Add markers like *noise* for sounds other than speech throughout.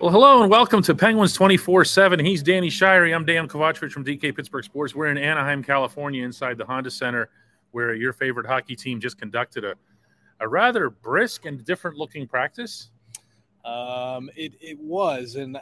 Well, hello and welcome to Penguins 24 7. He's Danny Shirey. I'm Dan Kovacevic from DK Pittsburgh Sports. We're in Anaheim, California, inside the Honda Center, where your favorite hockey team just conducted a, a rather brisk and different looking practice. Um, it, it was. And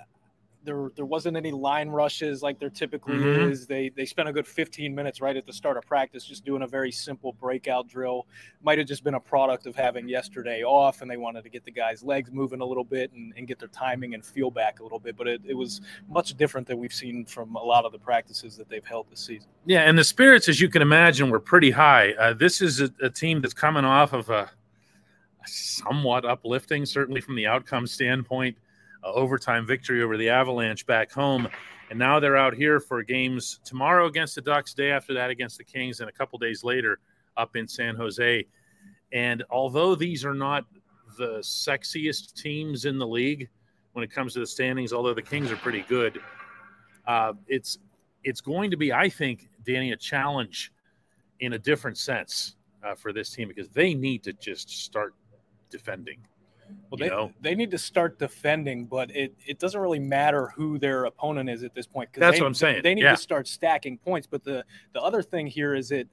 there there wasn't any line rushes like there typically Mhm. is. They they spent a good 15 minutes right at the start of practice just doing a very simple breakout drill. Might have just been a product of having yesterday off, and they wanted to get the guys' legs moving a little bit and, and get their timing and feel back a little bit. But it, it was much different than we've seen from a lot of the practices that they've held this season. Yeah, and the spirits, as you can imagine, were pretty high. Uh, this is a, a team that's coming off of a somewhat uplifting, certainly from the outcome standpoint, uh, overtime victory over the Avalanche back home. And now they're out here for games tomorrow against the Ducks, day after that against the Kings, and a couple days later up in San Jose. And although these are not the sexiest teams in the league when it comes to the standings, although the Kings are pretty good, uh, it's it's going to be, I think, Danny, a challenge in a different sense uh, for this team because they need to just start defending. Well, You they, know? they need to start defending, but it, it doesn't really matter who their opponent is at this point. That's they, what I'm saying, They need yeah. to start stacking points. But the, the other thing here is it,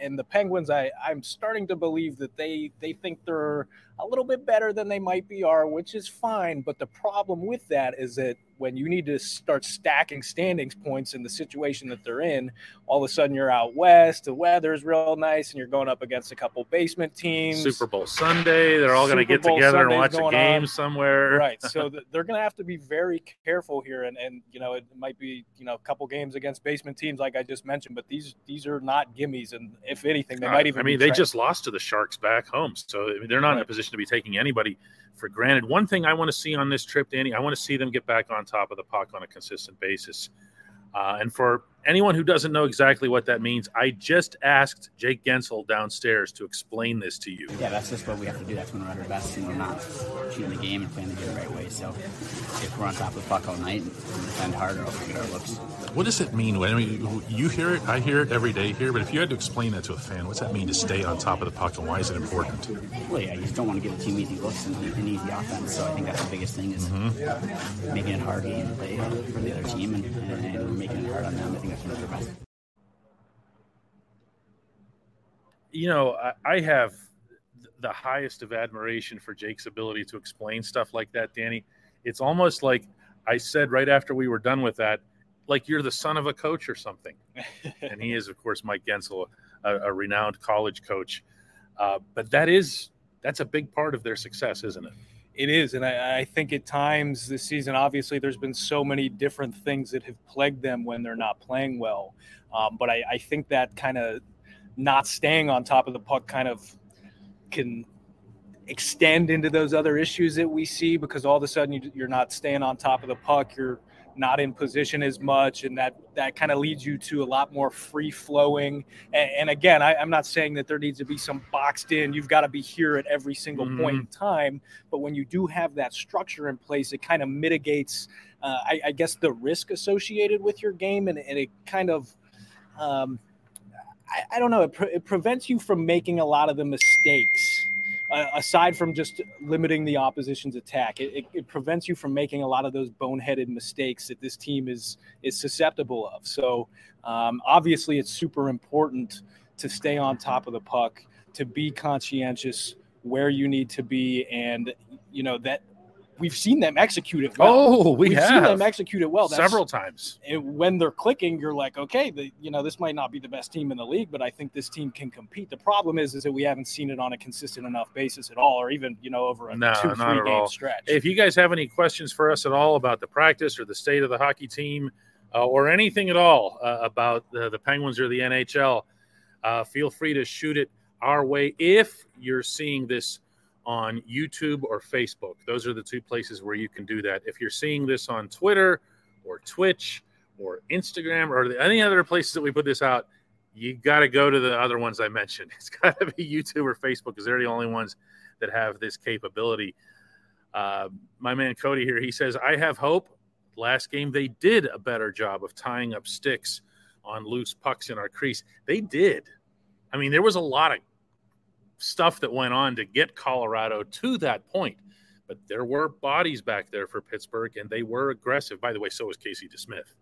and the Penguins, I, I'm starting to believe that they, they think they're a little bit better than they might be are, which is fine. But the problem with that is that when you need to start stacking standings points in the situation that they're in, all of a sudden you're out west, the weather's real nice, and you're going up against a couple basement teams. Super Bowl Sunday, they're all going to get together and Sunday's watch a going game on. somewhere. right so *laughs* they're going to have to be very careful here and and you know it might be you know a couple games against basement teams like i just mentioned but these these are not gimmies and if anything they Uh, might even I mean, they just lost to the Sharks back home, so I mean, they're not in a position to be taking anybody for granted. One thing I want to see on this trip, Danny, I want to see them get back on top of the puck on a consistent basis. Uh, and for anyone who doesn't know exactly what that means, I just asked Jake Guentzel downstairs to explain this to you. Yeah, that's just what we have to do. That's when we're at our best and we're not cheating the game and playing the game the right way. So if we're on top of the puck all night and defend hard, or else we get our looks. What does it mean? When I mean, you hear it, I hear it every day here. But if you had to explain that to a fan, what's that mean to stay on top of the puck, and why is it important? Well, yeah, you just don't want to give the team easy looks and, and easy offense. So I think that's the biggest thing is mm-hmm. making it hard game to play for the other team and, and, and making it hard on them. I think that's when we're best. you know, I, I have the highest of admiration for Jake's ability to explain stuff like that, Danny. It's almost like I said right after we were done with that, like you're the son of a coach or something. *laughs* and he is, of course, Mike Guentzel, a, a renowned college coach. Uh, but that is that's a big part of their success, isn't it? It is, and I, I think at times this season, obviously, there's been so many different things that have plagued them when they're not playing well. Um, but I, I think that kind of not staying on top of the puck kind of can extend into those other issues that we see because all of a sudden you, you're not staying on top of the puck, you're not in position as much, and that that kind of leads you to a lot more free flowing. And, and again, I, I'm not saying that there needs to be some boxed in. You've got to be here at every single point in time. But when you do have that structure in place, it kind of mitigates, uh, I, I guess, the risk associated with your game, and, and it kind of. Um, I, I don't know. It, pre- it prevents you from making a lot of the mistakes, uh, aside from just limiting the opposition's attack. It, it, it prevents you from making a lot of those boneheaded mistakes that this team is is susceptible of. So um, obviously, it's super important to stay on top of the puck, to be conscientious where you need to be, and you know that we've seen them execute it well. Oh, we We've have seen them execute it well. That's- several times. and when they're clicking, you're like, okay, the, you know, this might not be the best team in the league, but I think this team can compete. The problem is, is that we haven't seen it on a consistent enough basis at all, or even, you know, over a No, two, three game all. stretch. If you guys have any questions for us at all about the practice or the state of the hockey team uh, or anything at all uh, about the, the Penguins or the NHL, uh, feel free to shoot it our way if you're seeing this on YouTube or Facebook. Those are the two places where you can do that. If you're seeing this on Twitter or Twitch or Instagram or any other places that we put this out, you got to go to the other ones I mentioned. *laughs* It's got to be YouTube or Facebook because they're the only ones that have this capability. Uh, my man Cody here, he says, I have hope. Last game, they did a better job of tying up sticks on loose pucks in our crease. They did. I mean, there was a lot of stuff that went on to get Colorado to that point. But there were bodies back there for Pittsburgh, and they were aggressive. By the way, so was Casey DeSmith.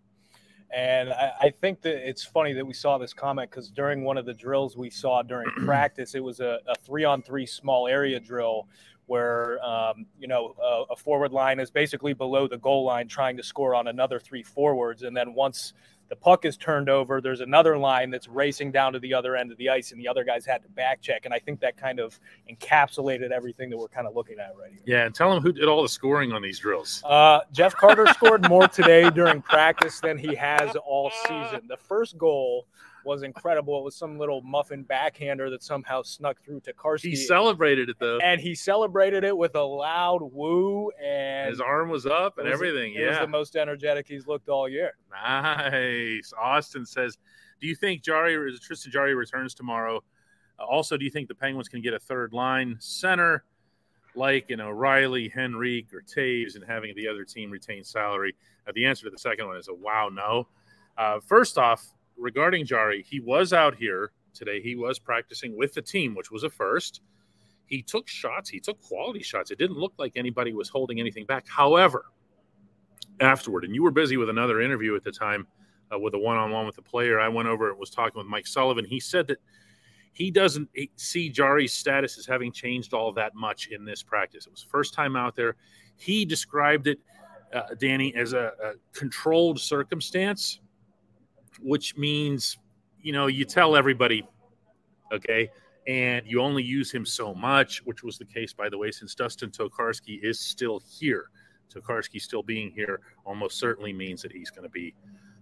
And I, I, think that it's funny that we saw this comment because during one of the drills we saw during *clears throat* practice, it was a, a three on three small area drill where um, you know a, a, forward line is basically below the goal line trying to score on another three forwards and then once the puck is turned over. There's another line that's racing down to the other end of the ice and the other guys had to back check. And i think that kind of encapsulated everything that we're kind of looking at right here. Yeah and tell them who did all the scoring on these drills. Uh, jeff carter scored more today during practice than he has all season. The first goal was incredible. It was some little muffin backhander that somehow snuck through to Karski. He celebrated it though, and he celebrated it with a loud woo, and his arm was up and was, everything. It yeah, was the most energetic he's looked all year. Nice. Austin says, "Do you think Jarry Tristan Jarry returns tomorrow? Uh, also, do you think the Penguins can get a third line center?" like an O'Reilly, Henrique, or Toews, and having the other team retain salary? Uh, the answer to the second one is a wow, no. Uh, first off, regarding Jarry, he was out here today. He was practicing with the team, which was a first. He took shots. He took quality shots. It didn't look like anybody was holding anything back. However, afterward, and you were busy with another interview at the time uh, with a one-on-one with the player. I went over and was talking with Mike Sullivan. He said that he doesn't see Jarry's status as having changed all that much in this practice. It was the first time out there. He described it, uh, Danny, as a, a controlled circumstance which means, you know, you tell everybody, okay, and you only use him so much, which was the case, by the way, since Dustin Tokarski is still here. Tokarski still being here almost certainly means that he's going to be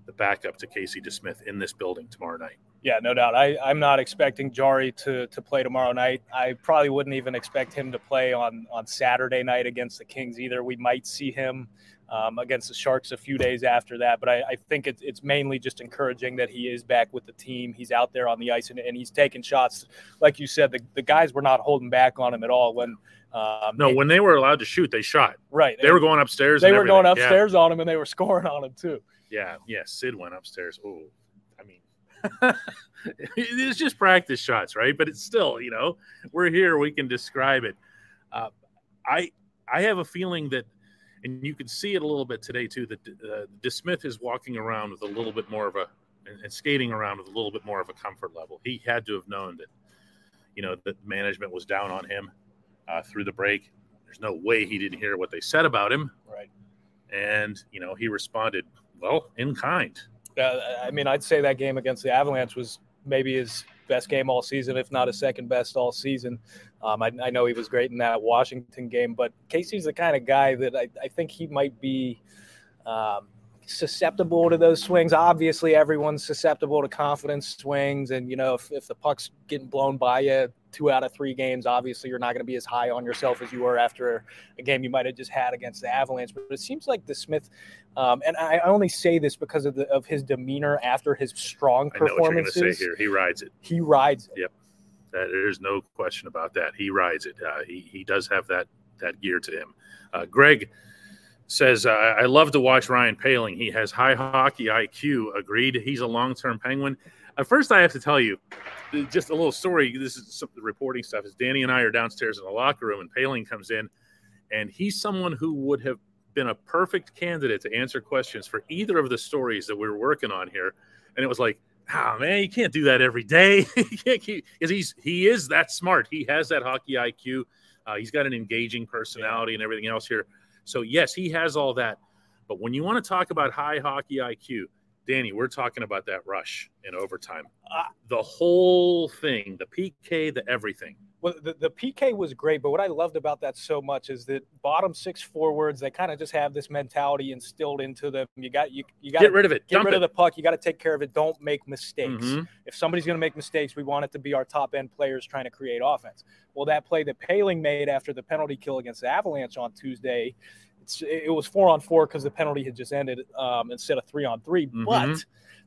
the backup to Casey DeSmith in this building tomorrow night. Yeah, no doubt. I, I'm not expecting Jarry to to play tomorrow night. I probably wouldn't even expect him to play on on Saturday night against the Kings either. We might see him um, against the Sharks a few days after that. But I, I think it's, it's mainly just encouraging that he is back with the team. He's out there on the ice and, and he's taking shots. Like you said, the, the guys were not holding back on him at all when. Um, no, when they were allowed to shoot, they shot. Right. They, were going upstairs. They were everything. going upstairs yeah. on him and they were scoring on him too. Yeah. Yeah. Sid went upstairs. Oh, I mean, *laughs* *laughs* it's just practice shots, right? But it's still, you know, we're here. We can describe it. Uh, I I have a feeling that and you can see it a little bit today too. That uh, DeSmith is walking around with a little bit more of a and, and, skating around with a little bit more of a comfort level. He had to have known that, you know, that management was down on him uh, through the break. There's no way he didn't hear what they said about him. Right. And you know he responded well in kind. Uh, I mean, I'd say that game against the Avalanche was maybe his best game all season, if not a second best all season. Um, I, I, know he was great in that Washington game, but Casey's the kind of guy that I, I think he might be um, susceptible to those swings. Obviously, everyone's susceptible to confidence swings, and you know if, if the puck's getting blown by you two out of three games, obviously you're not going to be as high on yourself as you were after a game you might have just had against the Avalanche. But it seems like DeSmith, um, and I only say this because of the, of his demeanor after his strong performances. I know what you're going to say here. He rides it. He rides it. Yep. That, there's no question about that. He rides it. Uh, he he does have that that gear to him. Uh, Greg says, "I love to watch Ryan Poehling. He has high hockey IQ. Agreed. He's a long term Penguin. At first, I have to tell you, just a little story. This is some reporting stuff. Is Danny and I are downstairs in the locker room, and Poehling comes in, and he's someone who would have been a perfect candidate to answer questions for either of the stories that we are working on here. And it was like, oh man, you can't do that every day. *laughs* keep because he's he is that smart. He has that hockey IQ. Uh, he's got an engaging personality and everything else here. So yes, he has all that. But when you want to talk about high hockey IQ, Danny, we're talking about that rush in overtime. Uh, the whole thing, the PK, the everything. Well, the, the PK was great, but what I loved about that so much is that bottom six forwards, they kind of just have this mentality instilled into them. You got you you got Get rid of it. Get Dump rid it. of the puck. You got to take care of it. Don't make mistakes. Mhm. If somebody's going to make mistakes, we want it to be our top end players trying to create offense. Well, that play that Poehling made after the penalty kill against the Avalanche on Tuesday, it's, it was four on four because the penalty had just ended um, instead of three on 3 Mhm. But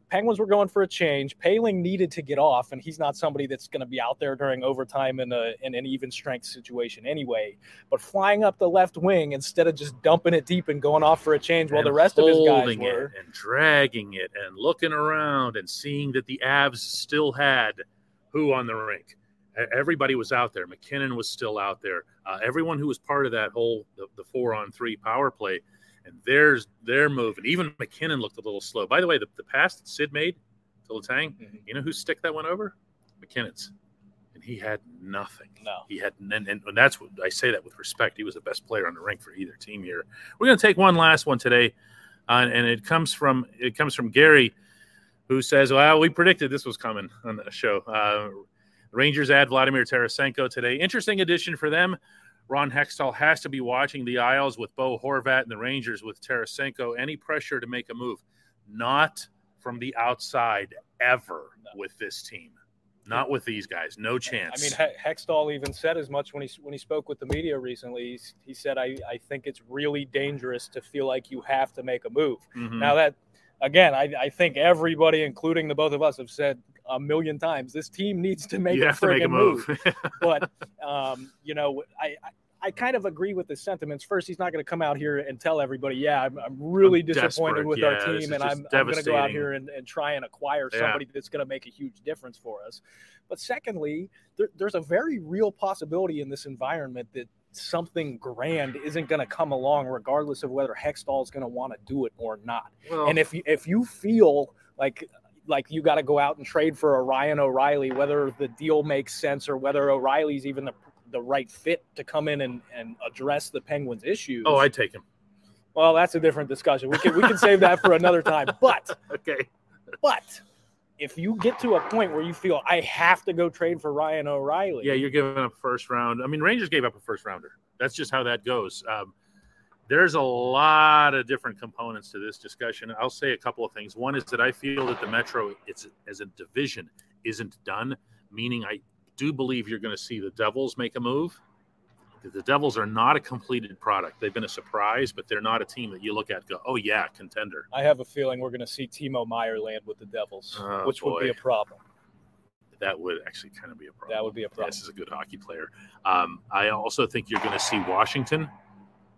Penguins were going for a change. Poehling needed to get off, and he's not somebody that's going to be out there during overtime in, a, in an even strength situation anyway. But flying up the left wing instead of just dumping it deep and going off for a change while and the rest of his guys holding it were. and dragging it and looking around and seeing that the Avs still had who on the rink. Everybody was out there. MacKinnon was still out there. Uh, everyone who was part of that whole the, the four on three power play, and there's they're moving. Even MacKinnon looked a little slow. By the way, the, the pass that Sid made to Letang, Mhm. you know whose stick that went over? MacKinnon's, and he had nothing. No. He had, and, and, and that's what I say that with respect. He was the best player on the rink for either team here. We're going to take one last one today, uh, and it comes from it comes from Gary, who says, "Well, we predicted this was coming on the show." Uh, Rangers add Vladimir Tarasenko today. Interesting addition for them. Ron Hextall has to be watching the Isles with Bo Horvat and the Rangers with Tarasenko. Any pressure to make a move? Not from the outside ever with this team. Not with these guys. No chance. I mean, He- Hextall even said as much when he when he spoke with the media recently. He said, I, "I think it's really dangerous to feel like you have to make a move." Mhm. Now that, again, I, I think everybody, including the both of us, have said a million times this team needs to make you a have to make a friggin' move. *laughs* but um, you know, I, I I kind of agree with the sentiments. First, he's not going to come out here and tell everybody, "Yeah, I'm, I'm really I'm disappointed with Yeah, our team, and I'm, I'm going to go out here and, and try and acquire Yeah. somebody that's going to make a huge difference for us." But secondly, there, there's a very real possibility in this environment that something grand isn't going to come along, regardless of whether Hextall is going to want to do it or not. Well, And if you, if you feel like like you got to go out and trade for a Ryan O'Reilly, whether the deal makes sense or whether O'Reilly's even the, the right fit to come in and, and address the Penguins' issues. oh, I'd take him. well, that's a different discussion. We can we can save that for another time. But *laughs* Okay. but if you get to a point where you feel I have to go trade for Ryan O'Reilly, Yeah, you're giving up first round. I mean, Rangers gave up a first rounder. That's just how that goes. Um, there's a lot of different components to this discussion. I'll say a couple of things. One is that I feel that the Metro, it's as a division, isn't done. Meaning, I do believe you're going to see the Devils make a move. The Devils are not a completed product. They've been a surprise, but they're not a team that you look at and go, "Oh yeah, contender." I have a feeling we're going to see Timo Meier land with the Devils, Oh, which would be a problem. That would actually kind of be a problem. That would be a problem. This is a good hockey player. Um, I also think you're going to see Washington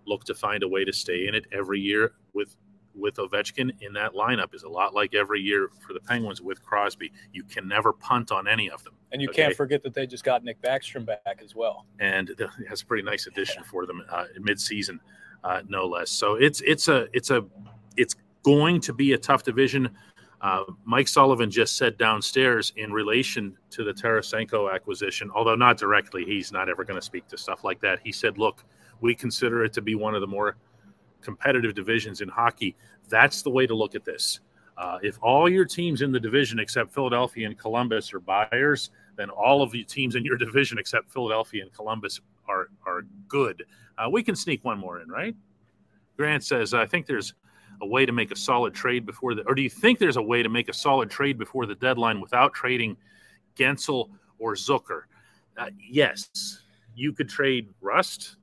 look to find a way to stay in it every year with with Ovechkin in that lineup is a lot like every year for the Penguins with Crosby. You can never punt on any of them, And you Okay. can't forget that they just got Nick Backstrom back as well. and that's a pretty nice addition for them uh, mid-season, uh, no less. So it's it's a it's a it's going to be a tough division. Uh, Mike Sullivan just said downstairs in relation to the Tarasenko acquisition, although not directly, he's not ever going to speak to stuff like that. He said, "Look, we consider it to be one of the more competitive divisions in hockey. That's the way to look at this. Uh, if all your teams in the division except Philadelphia and Columbus are buyers, then all of the teams in your *laughs* division except Philadelphia and Columbus are are good. Uh, we can sneak one more in, right? Grant says, I think there's a way to make a solid trade before the, or do you think there's a way to make a solid trade before the deadline without trading Guentzel or Zucker? Uh, yes, you could trade Rust.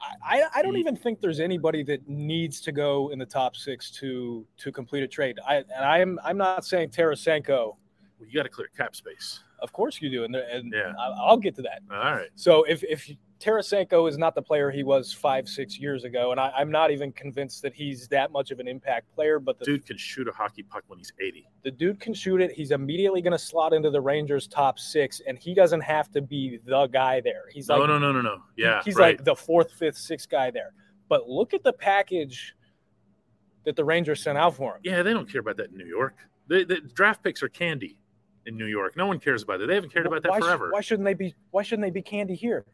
I, I don't mm. even think there's anybody that needs to go in the top six to to complete a trade. I and I'm I'm not saying Tarasenko. Well, You got to clear cap space. Of course you do, and, and Yeah. I'll get to that. All right. So if if Tarasenko is not the player he was five six years ago, and I, I'm not even convinced that he's that much of an impact player, but the Dude can shoot a hockey puck when he's 80. the dude can shoot it. He's immediately going to slot into the Rangers top six, and he doesn't have to be the guy there. He's No, like no, no, no, no. No. Yeah. he's right. like the fourth, fifth, sixth guy there. But look at the package that the Rangers sent out for him. Yeah, they don't care about that in New York. The, the draft picks are candy in New York. No one cares about it. They haven't cared about that why, sh- forever. Why shouldn't they be? Why shouldn't they be candy here?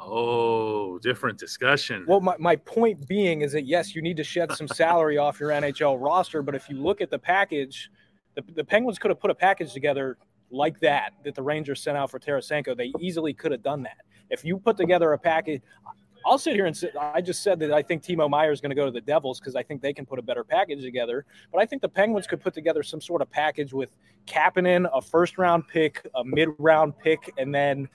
Oh, different discussion. Well, my, my point being is that yes, you need to shed some salary off your NHL roster, but if you look at the package, the, the Penguins could have put a package together like that that the Rangers sent out for Tarasenko, they easily could have done that. If you put together a package, I'll sit here and sit. I just said that I think Timo Meier is going to go to the Devils because I think they can put a better package together. But I think the Penguins could put together some sort of package with Kapanen, a first round pick, a mid round pick, and then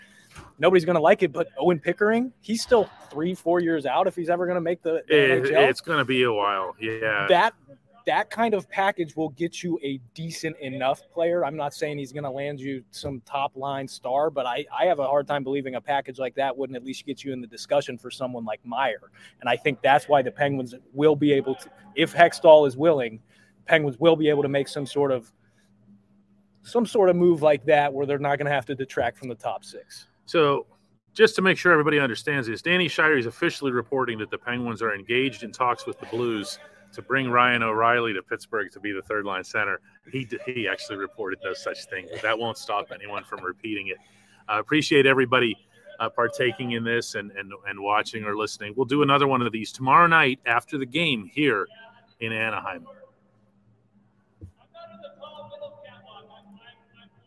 nobody's going to like it. But Owen Pickering, he's still three, four years out if he's ever going to make the, the it, It's going to be a while. Yeah. That that kind of package will get you a decent enough player. I'm not saying he's going to land you some top line star, but I, I have a hard time believing a package like that wouldn't at least get you in the discussion for someone like Meier. And I think that's why the Penguins will be able to, if Hextall is willing, Penguins will be able to make some sort of some sort of move like that where they're not going to have to detract from the top six. So just to make sure everybody understands this, Danny Shirey is officially reporting that the Penguins are engaged in talks with the Blues to bring Ryan O'Reilly to Pittsburgh to be the third line center. He he actually reported no such thing, but that won't stop anyone from repeating it. I uh, appreciate everybody uh, partaking in this and, and and watching or listening. We'll do another one of these tomorrow night after the game here in Anaheim.